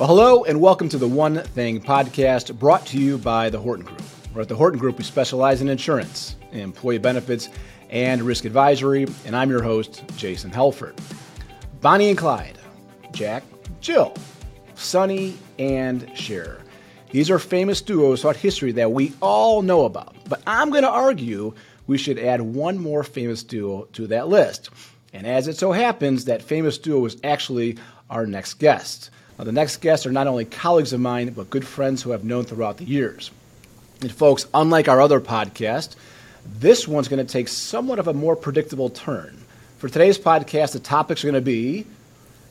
Well, hello and welcome to the One Thing podcast brought to you by the Horton Group. We're at the Horton Group, we specialize in insurance, employee benefits, and risk advisory, and I'm your host, Jason Helford. Bonnie and Clyde, Jack, Jill, Sonny, and Cher. These are famous duos throughout history that we all know about, but I'm going to argue we should add one more famous duo to that list. And as it so happens, that famous duo is actually our next guest. Now, the next guests are not only colleagues of mine, but good friends who I've known throughout the years. And, folks, unlike our other podcast, this one's going to take somewhat of a more predictable turn. For today's podcast, the topics are going to be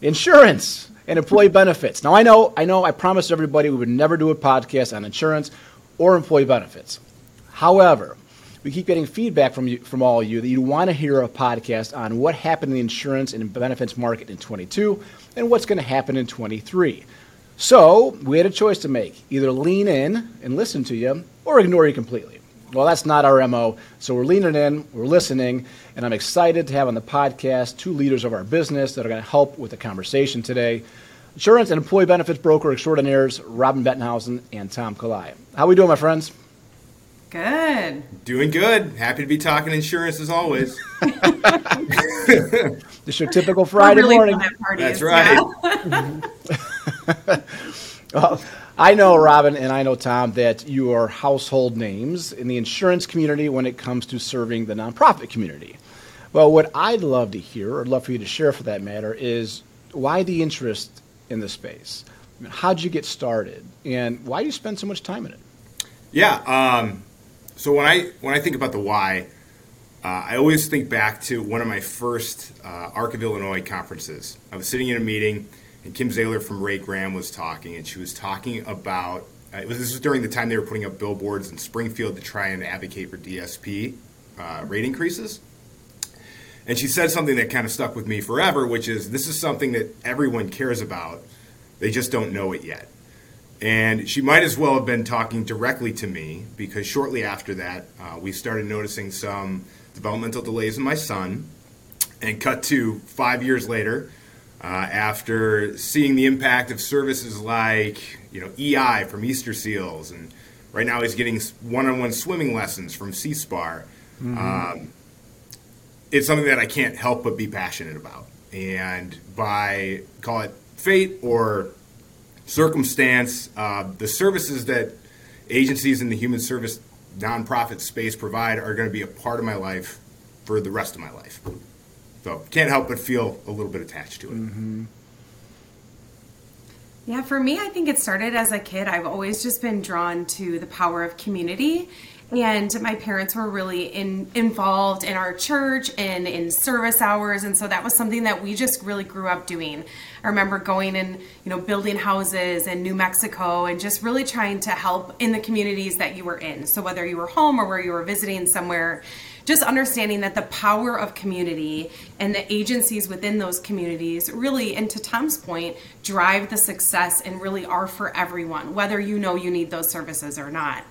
insurance and employee benefits. Now, I know, I know, I promised everybody we would never do a podcast on insurance or employee benefits. However, we keep getting feedback from you, from all of you that you want to hear a podcast on what happened in the insurance and benefits market in 22 and what's going to happen in 23. So we had a choice to make: either lean in and listen to you, or ignore you completely. Well, that's not our mo. So we're leaning in, we're listening, and I'm excited to have on the podcast two leaders of our business that are going to help with the conversation today. Insurance and employee benefits broker extraordinaires Robin Bettenhausen and Tom Kallai. How we doing, my friends? Good. Doing good. Happy to be talking insurance as always. This your typical Friday really morning. That's right. Yeah. Well, I know, Robin, and I know, Tom, that you are household names in the insurance community when it comes to serving the nonprofit community. Well, what I'd love to hear, or love for you to share for that matter, is why the interest in the space? I mean, how'd you get started, and why do you spend so much time in it? yeah. Um, so when I when I think about the why, uh, I always think back to one of my first uh, Arc of Illinois conferences. I was sitting in a meeting, and Kim Zoeller from Ray Graham was talking, and she was talking about. Uh, was, this was during the time they were putting up billboards in Springfield to try and advocate for DSP uh, rate increases. And she said something that kind of stuck with me forever, which is this is something that everyone cares about. They just don't know it yet. And she might as well have been talking directly to me because shortly after that, uh, we started noticing some developmental delays in my son. And cut to five years later, uh, after seeing the impact of services like you know EI from Easter Seals, and right now he's getting one-on-one swimming lessons from SEASPAR. Um, it's something that I can't help but be passionate about. And by call it fate or circumstance, uh, the services that agencies in the human service nonprofit space provide are going to be a part of my life for the rest of my life. So can't help but feel a little bit attached to it. Yeah, for me, I think it started as a kid. I've always just been drawn to the power of community. And my parents were really in, involved in our church and in service hours. And so that was something that we just really grew up doing. I remember going and, you know, building houses in New Mexico and just really trying to help in the communities that you were in. So whether you were home or where you were visiting somewhere, just understanding that the power of community and the agencies within those communities really, and to Tom's point, drive the success and really are for everyone, whether you know you need those services or not.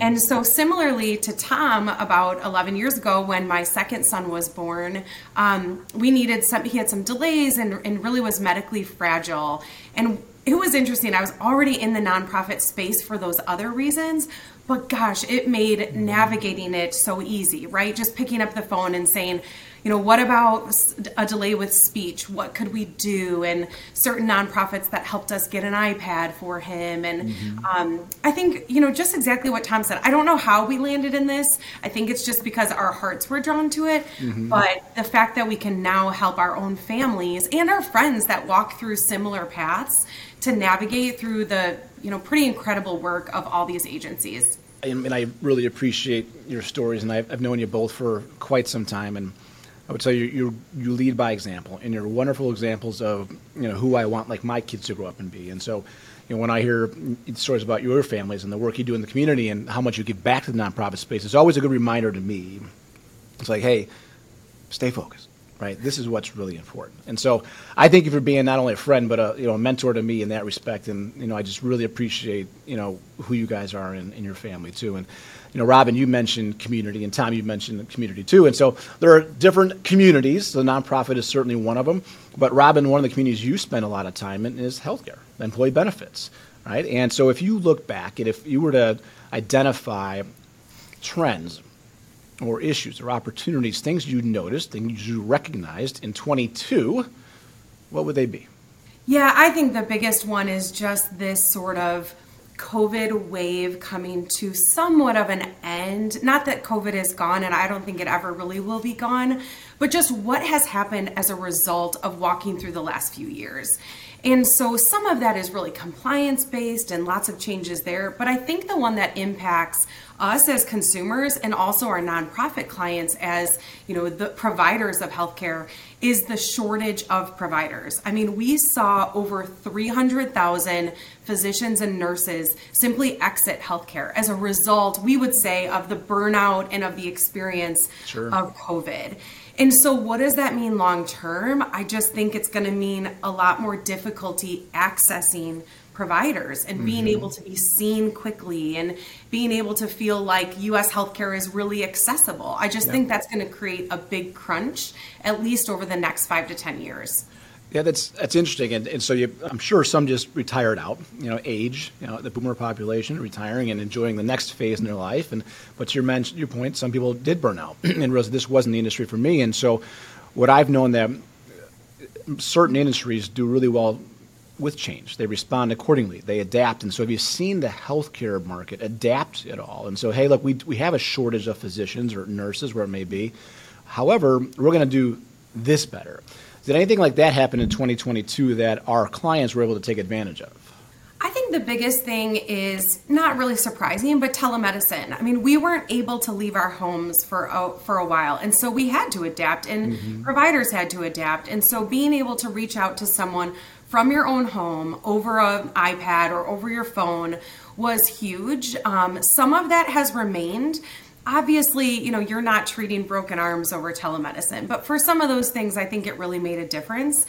And so, similarly to Tom, about 11 years ago, when my second son was born, um, we needed some, he had some delays and, and really was medically fragile. And it was interesting. I was already in the nonprofit space for those other reasons, but gosh, it made navigating it so easy, right? Just picking up the phone and saying, you know, what about a delay with speech? What could we do? And certain nonprofits that helped us get an iPad for him. And um, I think, you know, just exactly what Tom said. I don't know how we landed in this. I think it's just because our hearts were drawn to it. But the fact that we can now help our own families and our friends that walk through similar paths to navigate through the, you know, pretty incredible work of all these agencies. And, I really appreciate your stories, and I've, I've known you both for quite some time, and I would tell you, you you lead by example, and you're wonderful examples of you know who I want like my kids to grow up and be, and so. You know, when I hear stories about your families and the work you do in the community and how much you give back to the nonprofit space, it's always a good reminder to me. It's like, hey, stay focused, right? This is what's really important. And so I thank you for being not only a friend, but a, you know, a mentor to me in that respect. And, you know, I just really appreciate, you know, who you guys are in, in your family too. And, you know, Robin, you mentioned community, and Tom, you mentioned community too. And so there are different communities. The nonprofit is certainly one of them. But Robin, one of the communities you spend a lot of time in is healthcare, employee benefits, right? And so if you look back and if you were to identify trends or issues or opportunities, things you noticed, things you recognized in 22, what would they be? Yeah, I think the biggest one is just this sort of COVID wave coming to somewhat of an end. Not that COVID is gone, and I don't think it ever really will be gone, but just what has happened as a result of walking through the last few years. And so some of that is really compliance based and lots of changes there. But I think the one that impacts us as consumers and also our nonprofit clients as you know the providers of healthcare is the shortage of providers. I mean, we saw over 300,000 physicians and nurses simply exit healthcare as a result, we would say, of the burnout and of the experience sure. of COVID. And so, what does that mean long term? I just think it's going to mean a lot more difficulty accessing providers and being mm-hmm. able to be seen quickly and being able to feel like US healthcare is really accessible. I just think that's going to create a big crunch, at least over the next five to 10 years. Yeah, that's that's interesting, and, and so you, I'm sure some just retired out, you know, age, you know, the boomer population retiring and enjoying the next phase in their life. And but your your point, some people did burn out and realized this wasn't the industry for me. And so, what I've known that uh, certain industries do really well with change. They respond accordingly. They adapt. And so, have you seen the healthcare market adapt at all? And so, hey, look, we we have a shortage of physicians or nurses, where it may be. However, we're going to do this better. Did anything like that happen in 2022 that our clients were able to take advantage of? I think the biggest thing is not really surprising, but telemedicine. I mean, we weren't able to leave our homes for a, for a while, and so we had to adapt, and mm-hmm. providers had to adapt. And so, being able to reach out to someone from your own home over an iPad or over your phone was huge. Um, some of that has remained obviously, you know, you're not treating broken arms over telemedicine, but for some of those things, I think it really made a difference.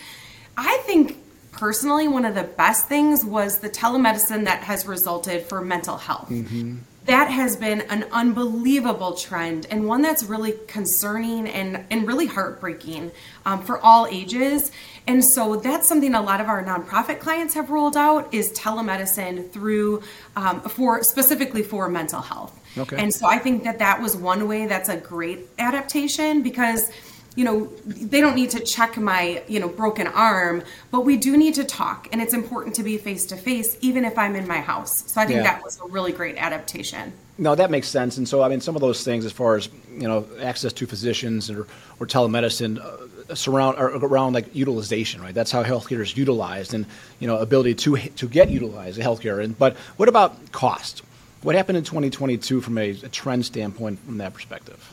I think personally, one of the best things was the telemedicine that has resulted for mental health. Mm-hmm. That has been an unbelievable trend and one that's really concerning and, and really heartbreaking um, for all ages. And so that's something a lot of our nonprofit clients have rolled out is telemedicine through um, for specifically for mental health. Okay. And so I think that that was one way that's a great adaptation because you know they don't need to check my you know broken arm but we do need to talk and it's important to be face to face even if i'm in my house. So i think yeah. that was a really great adaptation. No that makes sense and so i mean some of those things as far as you know access to physicians or, or telemedicine uh, surround around like utilization right? That's how healthcare is utilized and you know ability to to get utilized healthcare. And but what about cost? What happened in 2022 from a, a trend standpoint from that perspective?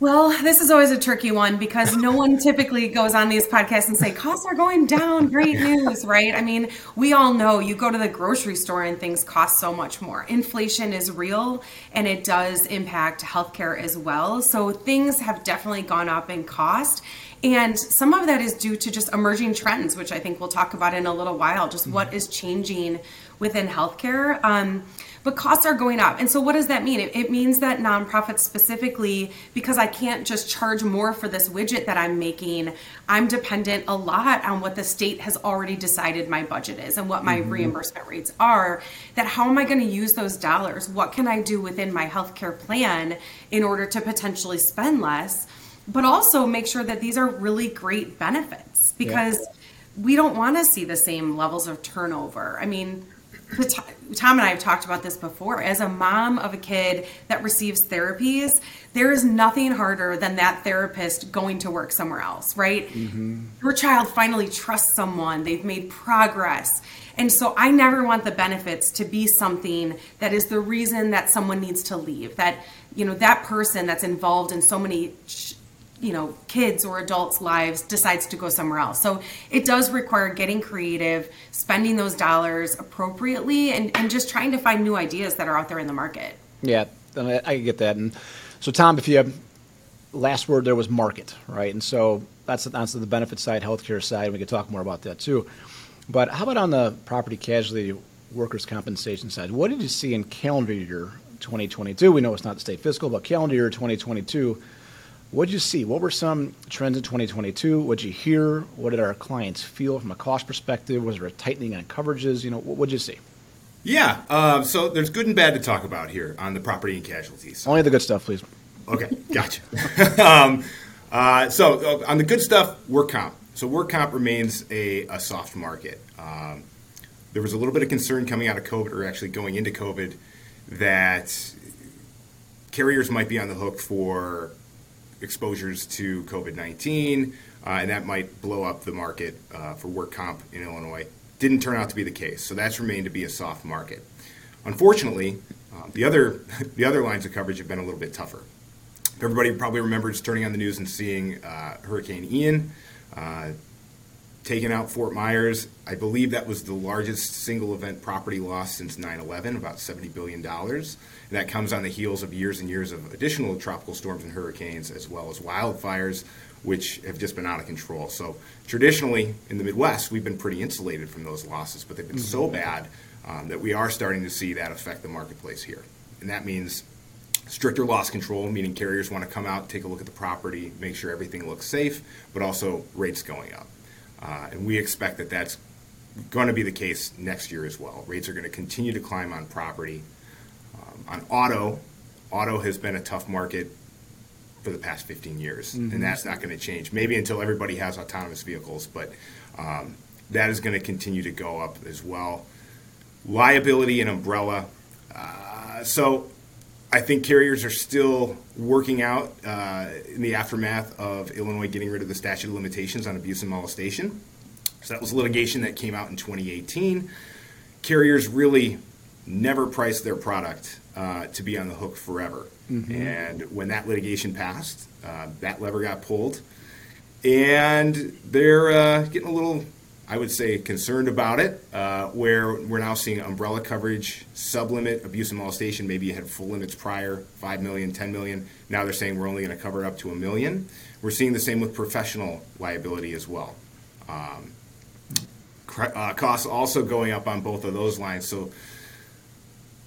Well, this is always a tricky one because no one typically goes on these podcasts and say costs are going down. Great news, right? I mean, we all know you go to the grocery store and things cost so much more. Inflation is real and it does impact healthcare as well. So things have definitely gone up in cost. And some of that is due to just emerging trends, which I think we'll talk about in a little while, just mm-hmm. what is changing within healthcare. Um, but costs are going up. And so, what does that mean? It, it, means that nonprofits specifically, because I can't just charge more for this widget that I'm making, I'm dependent a lot on what the state has already decided my budget is and what my mm-hmm. reimbursement rates are. That how am I going to use those dollars? What can I do within my healthcare plan in order to potentially spend less? But also make sure that these are really great benefits because. Yeah we don't want to see the same levels of turnover. I mean, Tom and I have talked about this before. As a mom of a kid that receives therapies, there is nothing harder than that therapist going to work somewhere else, right? Mm-hmm. Your child finally trusts someone, they've made progress. And so I never want the benefits to be something that is the reason that someone needs to leave. That, you know, that person that's involved in so many you know kids or adults lives decides to go somewhere else so it does require getting creative spending those dollars appropriately and, and just trying to find new ideas that are out there in the market yeah i get that and so tom if you have last word there was market, right? And so that's that's the benefit side, healthcare side. We could talk more about that too. But how about on the property casualty workers' compensation side? What did you see in calendar year 2022? We know it's not the state fiscal, but calendar year 2022. What did you see? What were some trends in 2022? What did you hear? What did our clients feel from a cost perspective? Was there a tightening on coverages? You know, what did you see? Yeah, uh, so there's good and bad to talk about here on the property and casualties. Only the good stuff, please. Okay, gotcha. um, uh, so uh, on the good stuff, work comp. So work comp remains a, a soft market. Um, there was a little bit of concern coming out of COVID, or actually going into COVID, that carriers might be on the hook for exposures to COVID 19, uh, and that might blow up the market uh, for work comp in Illinois. Didn't turn out to be the case, so that's remained to be a soft market. Unfortunately, uh, the other the other lines of coverage have been a little bit tougher. Everybody probably remembers turning on the news and seeing uh, Hurricane Ian taking out Fort Myers. I believe that was the largest single event property loss since 9 11, about $70 billion. And that comes on the heels of years and years of additional tropical storms and hurricanes, as well as wildfires, which have just been out of control. So, traditionally in the Midwest, we've been pretty insulated from those losses, but they've been mm-hmm. so bad um, that we are starting to see that affect the marketplace here. And that means stricter loss control, meaning carriers want to come out, take a look at the property, make sure everything looks safe, but also rates going up. Uh, and we expect that that's going to be the case next year as well. Rates are going to continue to climb on property. Um, on auto, auto has been a tough market for the past 15 years, mm-hmm. and that's not going to change. Maybe until everybody has autonomous vehicles, but um, that is going to continue to go up as well. Liability and umbrella. Uh, so I think carriers are still working out uh, in the aftermath of Illinois getting rid of the statute of limitations on abuse and molestation. So that was litigation that came out in 2018. Carriers really never priced their product uh, to be on the hook forever. Mm-hmm. And when that litigation passed, uh, that lever got pulled. And they're uh, getting a little I would say, concerned about it, uh, where we're now seeing umbrella coverage, sublimit, abuse and molestation. Maybe you had full limits prior, 5 million, 10 million. Now they're saying we're only going to cover up to a million. We're seeing the same with professional liability as well. Um, uh, costs also going up on both of those lines. So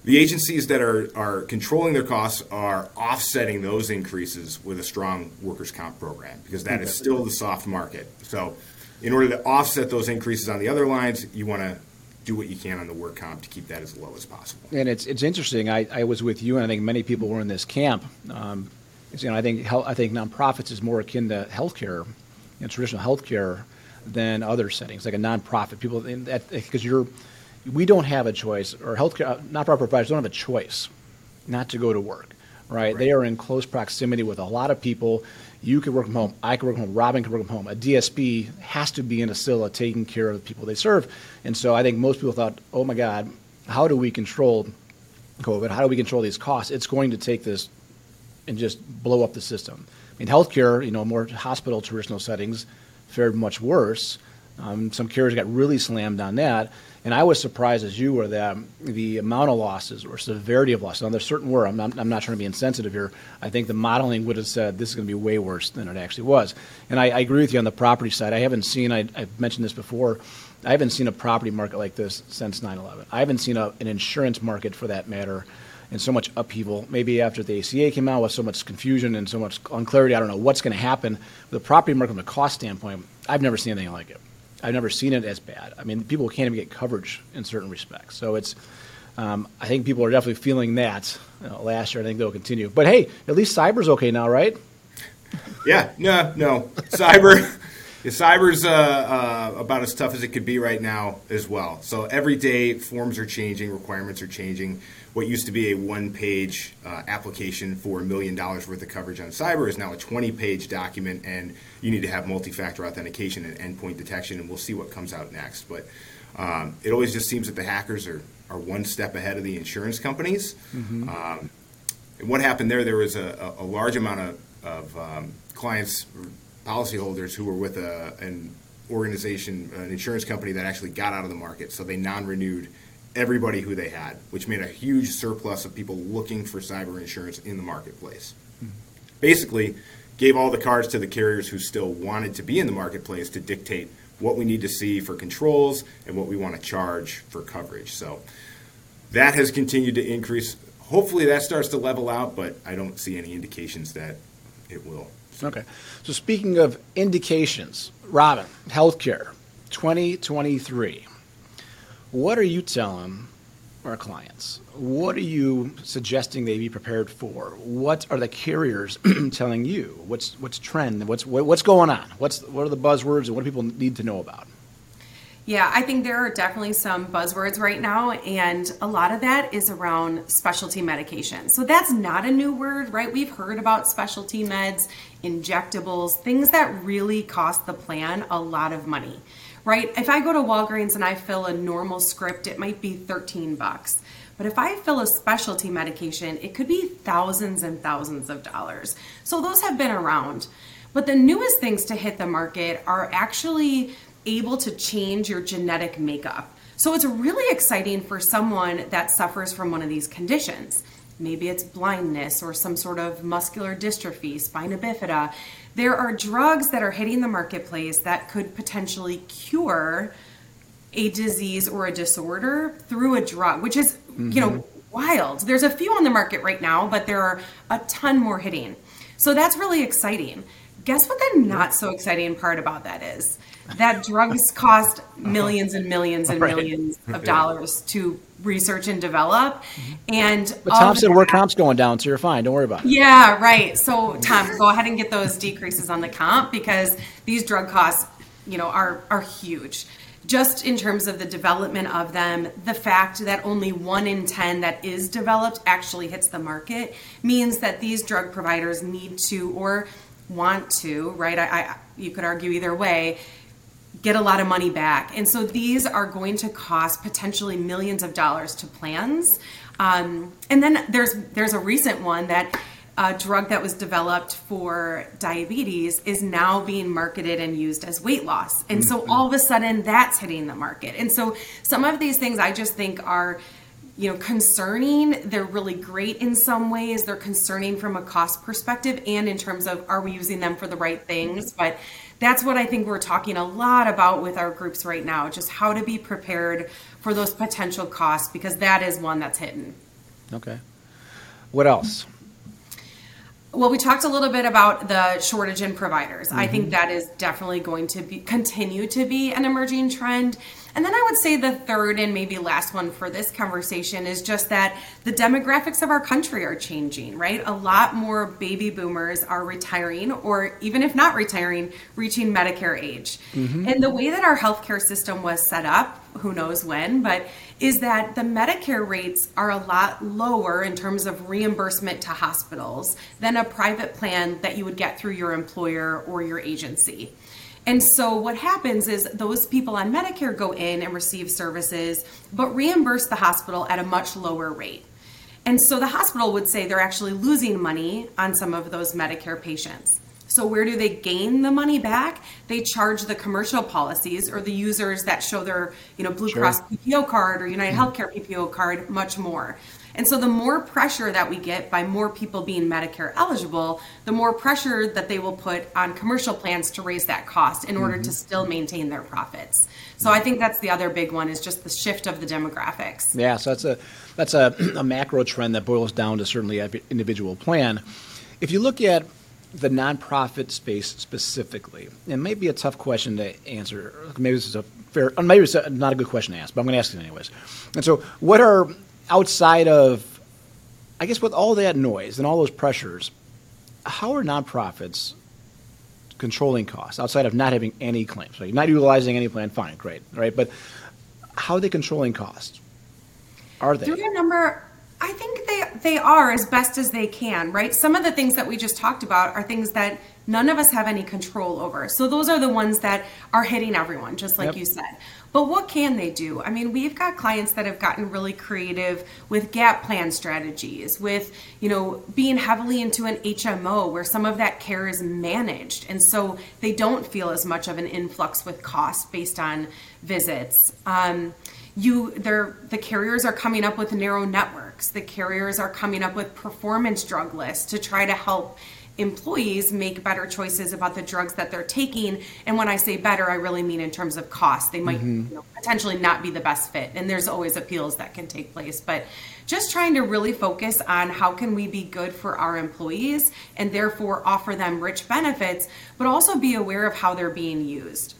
the agencies that are, are controlling their costs are offsetting those increases with a strong workers' comp program because that is still the soft market. So in order to offset those increases on the other lines, you want to do what you can on the work comp to keep that as low as possible. And it's it's interesting. I, I was with you, and I think many people were in this camp. Um, you know, I think health, I think nonprofits is more akin to healthcare, you know, traditional healthcare, than other settings, like a nonprofit. People because you're we don't have a choice, or healthcare uh, nonprofit providers don't have a choice not to go to work. Right? right? They are in close proximity with a lot of people. You can work from home. I can work from home. Robin can work from home. A DSP has to be in a CILA taking care of the people they serve. And so I think most people thought, oh my God, how do we control COVID? How do we control these costs? It's going to take this and just blow up the system. I mean, healthcare, you know, more hospital traditional settings fared much worse. Um, some carriers got really slammed on that. And I was surprised, as you were, that the amount of losses or severity of losses, now there certain were, I'm not, I'm not trying to be insensitive here. I think the modeling would have said this is going to be way worse than it actually was. And I, I agree with you on the property side. I haven't seen, I, I've mentioned this before, I haven't seen a property market like this since 9 11. I haven't seen a, an insurance market, for that matter, in so much upheaval. Maybe after the ACA came out with so much confusion and so much unclarity, I don't know what's going to happen. The property market from a cost standpoint, I've never seen anything like it. I've never seen it as bad. I mean, people can't even get coverage in certain respects. So it's, um, I think people are definitely feeling that. You know, last year, I think they'll continue. But hey, at least cyber's okay now, right? Yeah, no, no. Cyber, cyber's uh, uh, about as tough as it could be right now as well. So every day, forms are changing, requirements are changing what used to be a one page uh, application for a million dollars worth of coverage on cyber is now a 20 page document, and you need to have multi factor authentication and endpoint detection, and we'll see what comes out next. But um, it always just seems that the hackers are, are one step ahead of the insurance companies. Mm-hmm. Um, and what happened there, there was a, a large amount of, of um, clients, policyholders who were with a, an organization, an insurance company that actually got out of the market, so they non renewed everybody who they had, which made a huge surplus of people looking for cyber insurance in the marketplace. Mm-hmm. Basically, gave all the cards to the carriers who still wanted to be in the marketplace to dictate what we need to see for controls and what we want to charge for coverage. So that has continued to increase. Hopefully that starts to level out, but I don't see any indications that it will. Okay. So speaking of indications, Robin, healthcare, 2023. What are you telling our clients? What are you suggesting they be prepared for? What are the carriers telling you? What's what's trend? What's what, what's going on? What's what are the buzzwords and what do people need to know about? Yeah, I think there are definitely some buzzwords right now, and a lot of that is around specialty medication. So that's not a new word, right? We've heard about specialty meds, injectables, things that really cost the plan a lot of money, right? If I go to Walgreens and I fill a normal script, it might be 13 bucks. But if I fill a specialty medication, it could be thousands and thousands of dollars. So those have been around. But the newest things to hit the market are actually able to change your genetic makeup. So it's really exciting for someone that suffers from one of these conditions. Maybe it's blindness or some sort of muscular dystrophy, spina bifida. There are drugs that are hitting the marketplace that could potentially cure a disease or a disorder through a drug, which is, mm-hmm. you know, mm-hmm. wild. There's a few on the market right now, but there are a ton more hitting. So that's really exciting. Guess what the not so exciting part about that is? That drugs cost uh-huh. millions and millions and right. millions of dollars to research and develop. Mm-hmm. And but Tom said work comp's going down, so you're fine. Don't worry about it. Yeah, right. So Tom, go ahead and get those decreases on the comp because these drug costs, you know, are are huge just in terms of the development of them, the fact that only one in 10 that is developed actually hits the market means that these drug providers need to or want to, right? I, I, you could argue either way, get a lot of money back. And so these are going to cost potentially millions of dollars to plans. Um, and then there's there's a recent one that a drug that was developed for diabetes is now being marketed and used as weight loss. And so mm-hmm. all of a sudden that's hitting the market. And so some of these things I just think are you know concerning they're really great in some ways they're concerning from a cost perspective and in terms of are we using them for the right things but that's what i think we're talking a lot about with our groups right now just how to be prepared for those potential costs because that is one that's hidden okay what else well, we talked a little bit about the shortage in providers. Mm-hmm. I think mm-hmm. that is definitely going to be continue to be an emerging trend. And then I would say the third and maybe last one for this conversation is just that the demographics of our country are changing, right? A lot more baby boomers are retiring, or even if not retiring, reaching Medicare age. Mm-hmm. And the way that our healthcare system was set up, who knows when, but is that the Medicare rates are a lot lower in terms of reimbursement to hospitals than a private plan that you would get through your employer or your agency. And so what happens is those people on Medicare go in and receive services, but reimburse the hospital at a much lower rate. And so the hospital would say they're actually losing money on some of those Medicare patients. So where do they gain the money back? They charge the commercial policies or the users that show their, you know, Blue sure. Cross PPO card or United mm-hmm. Healthcare PPO card much more. And so the more pressure that we get by more people being Medicare eligible, the more pressure that they will put on commercial plans to raise that cost in order mm-hmm. to still maintain their profits. So I think that's the other big one is just the shift of the demographics. Yeah, so that's a that's a, a macro trend that boils down to certainly every individual plan. If you look at the nonprofit space specifically, it may be a tough question to answer. Maybe this is a fair, maybe it's a, not a good question to ask, but I'm going to ask it anyways. And so, what are outside of, I guess, with all that noise and all those pressures, how are nonprofits controlling costs outside of not having any claims? Like not utilizing any plan, fine, great, right? But how are they controlling costs? Are they? Through a number I think they they are as best as they can, right? Some of the things that we just talked about are things that none of us have any control over. So those are the ones that are hitting everyone, just like yep. you said. But what can they do? I mean, we've got clients that have gotten really creative with gap plan strategies, with, you know, being heavily into an HMO where some of that care is managed. And so they don't feel as much of an influx with costs based on visits. Um, you they're the carriers are coming up with narrow networks the carriers are coming up with performance drug lists to try to help employees make better choices about the drugs that they're taking. And when I say better, I really mean in terms of cost. They might mm-hmm. you know, potentially not be the best fit, and there's always appeals that can take place. But just trying to really focus on how can we be good for our employees and therefore offer them rich benefits, but also be aware of how they're being used.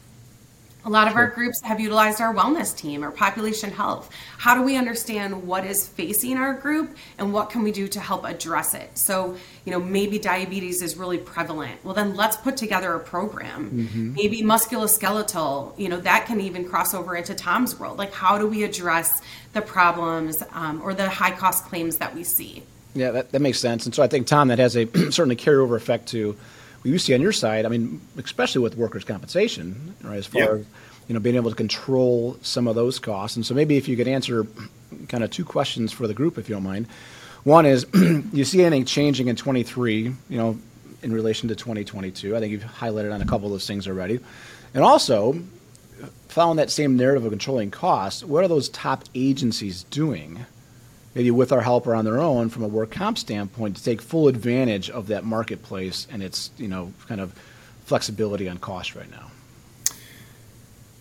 A lot of our groups have utilized our wellness team or population health. How do we understand what is facing our group and what can we do to help address it? So, you know, maybe diabetes is really prevalent. Well, then let's put together a program. Mm-hmm. Maybe musculoskeletal, you know, that can even cross over into Tom's world. Like, how do we address the problems um, or the high cost claims that we see? Yeah, that, that makes sense. And so I think, Tom, that has a certainly carryover effect to you see on your side, I mean, especially with workers' compensation, right? As far yep. as you know, being able to control some of those costs. And so maybe if you could answer kind of two questions for the group, if you don't mind. One is, you see anything changing in 23? You know, in relation to 2022. I think you've highlighted on a couple of those things already. And also, following that same narrative of controlling costs, what are those top agencies doing maybe with our help or on their own from a work comp standpoint to take full advantage of that marketplace and its you know kind of flexibility on cost right now.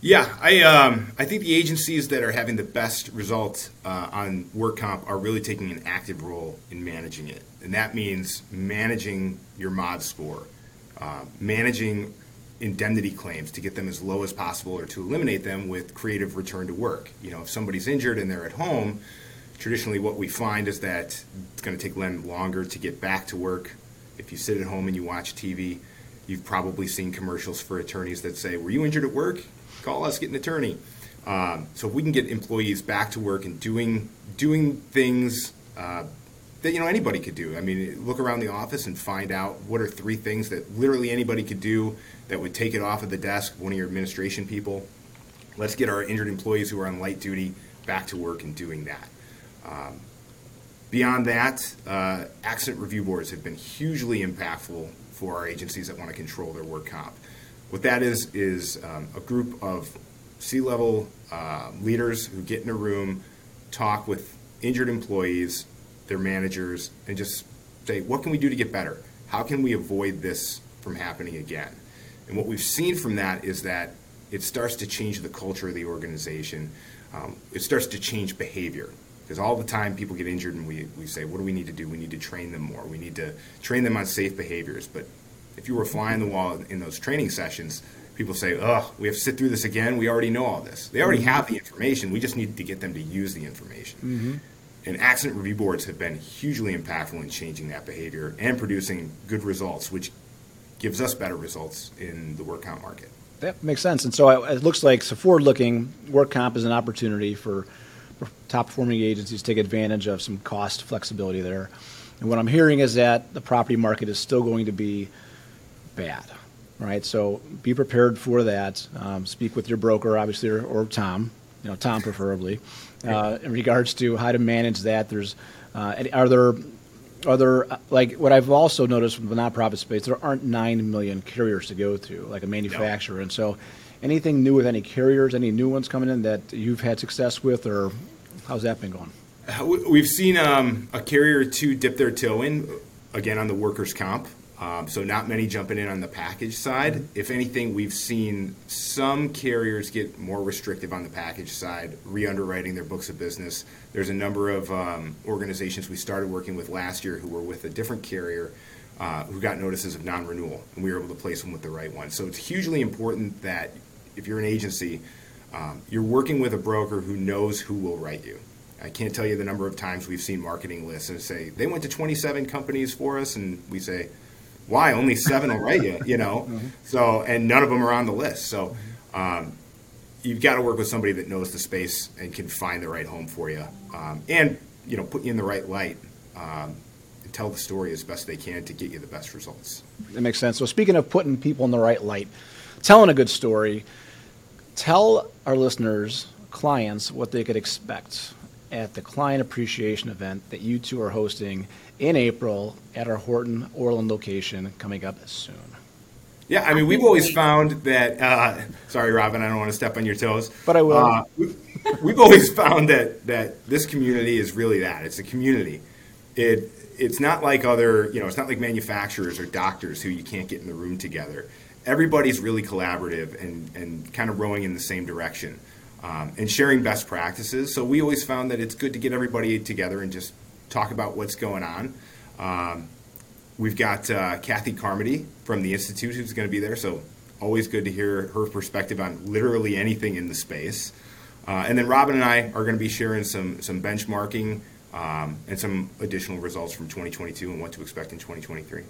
Yeah i um, i think the agencies that are having the best results uh, on work comp are really taking an active role in managing it. And that means managing your mod score uh, managing indemnity claims to get them as low as possible or to eliminate them with creative return to work. You know if somebody's injured and they're at home traditionally what we find is that it's going to take them longer to get back to work. If you sit at home and you watch TV, you've probably seen commercials for attorneys that say, "Were you injured at work? Call us, get an attorney." Um, so if we can get employees back to work and doing doing things uh, that you know anybody could do. I mean, look around the office and find out what are three things that literally anybody could do that would take it off of the desk. One of your administration people. Let's get our injured employees who are on light duty back to work and doing that. Um, beyond that, uh, accident review boards have been hugely impactful for our agencies that want to control their work comp. What that is is um, a group of C-level uh, leaders who get in a room, talk with injured employees, their managers, and just say, what can we do to get better? How can we avoid this from happening again? And what we've seen from that is that it starts to change the culture of the organization. Um, it starts to change behavior. Because all the time people get injured and we, we say, what do we need to do? We need to train them more. We need to train them on safe behaviors. But if you were flying the wall in those training sessions, people say, oh, we have to sit through this again. We already know all this. They already have the information. We just need to get them to use the information. Mm-hmm. And accident review boards have been hugely impactful in changing that behavior and producing good results, which gives us better results in the work comp market. That makes sense. And so it looks like, so forward looking, work comp is an opportunity for top performing agencies take advantage of some cost flexibility there. And what I'm hearing is that the property market is still going to be bad, right? So be prepared for that. Um, speak with your broker, obviously, or, or Tom, you know, Tom preferably, uh, in regards to how to manage that. There's, uh, are there, are there, like what I've also noticed from the nonprofit space, there aren't 9 million carriers to go to, like a manufacturer. No. And so anything new with any carriers, any new ones coming in that you've had success with or How's that been going? Uh, we've seen um, a carrier or two dip their toe in, again, on the workers' comp. Um, so not many jumping in on the package side. Mm-hmm. If anything, we've seen some carriers get more restrictive on the package side, re-underwriting their books of business. There's a number of um, organizations we started working with last year who were with a different carrier uh, who got notices of non-renewal, and we were able to place them with the right one. So it's hugely important that if you're an agency, um, you're working with a broker who knows who will write you. I can't tell you the number of times we've seen marketing lists and say they went to 27 companies for us, and we say, "Why? Only seven will write you." You know, mm-hmm. so and none of them are on the list. So um, you've got to work with somebody that knows the space and can find the right home for you, um, and you know, put you in the right light. Um, and tell the story as best they can to get you the best results. That makes sense. So, speaking of putting people in the right light, telling a good story, tell our listeners, clients, what they could expect at the client appreciation event that you two are hosting in April at our Horton Orland location coming up soon. Yeah, I mean, we've always found that. Uh, sorry, Robin, I don't want to step on your toes, but I will. Uh, we've always found that that this community is really that. It's a community. It it's not like other, you know, it's not like manufacturers or doctors who you can't get in the room together. Everybody's really collaborative and, and kind of rowing in the same direction um, and sharing best practices. So we always found that it's good to get everybody together and just talk about what's going on. Um, we've got uh, Kathy Carmody from the Institute who's going to be there. So always good to hear her perspective on literally anything in the space. Uh, and then Robin and I are going to be sharing some some benchmarking um, and some additional results from 2022 and what to expect in 2023.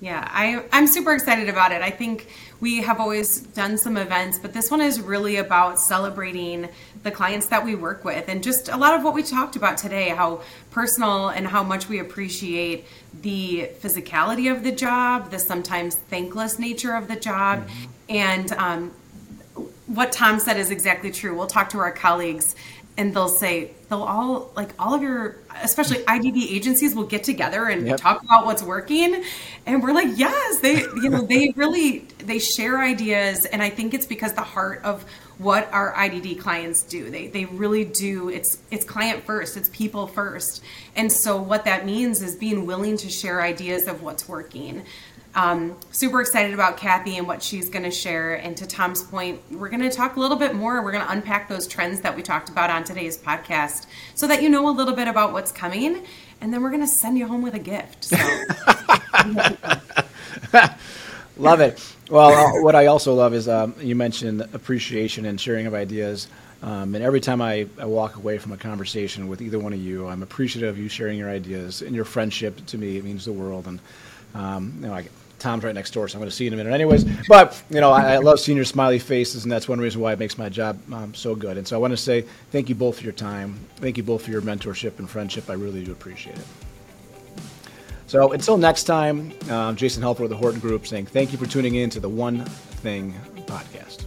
Yeah, I, I'm super excited about it. I think we have always done some events, but this one is really about celebrating the clients that we work with and just a lot of what we talked about today how personal and how much we appreciate the physicality of the job, the sometimes thankless nature of the job, mm-hmm. and um, what Tom said is exactly true. We'll talk to our colleagues and they'll say they'll all like all of your especially IDD agencies will get together and yep. talk about what's working. And we're like yes they you know they really they share ideas. And I think it's because the heart of what our IDD clients do. They they really do. It's it's client first. It's people first. And so what that means is being willing to share ideas of what's working um, super excited about Kathy and what she's going to share. And to Tom's point, we're going to talk a little bit more. We're going to unpack those trends that we talked about on today's podcast so that you know a little bit about what's coming. And then we're going to send you home with a gift. So. love it. Well, uh, what I also love is um, you mentioned appreciation and sharing of ideas. Um, and every time I, I, walk away from a conversation with either one of you, I'm appreciative of you sharing your ideas and your friendship. To me, it means the world. And um, you know, I, Tom's right next door, so I'm going to see you in a minute, anyways. But you know, I, I, love seeing your smiley faces, and that's one reason why it makes my job um, so good. And so I want to say thank you both for your time. Thank you both for your mentorship and friendship. I really do appreciate it. So until next time, um, Jason Helfer of the Horton Group saying thank you for tuning in to the One Thing podcast.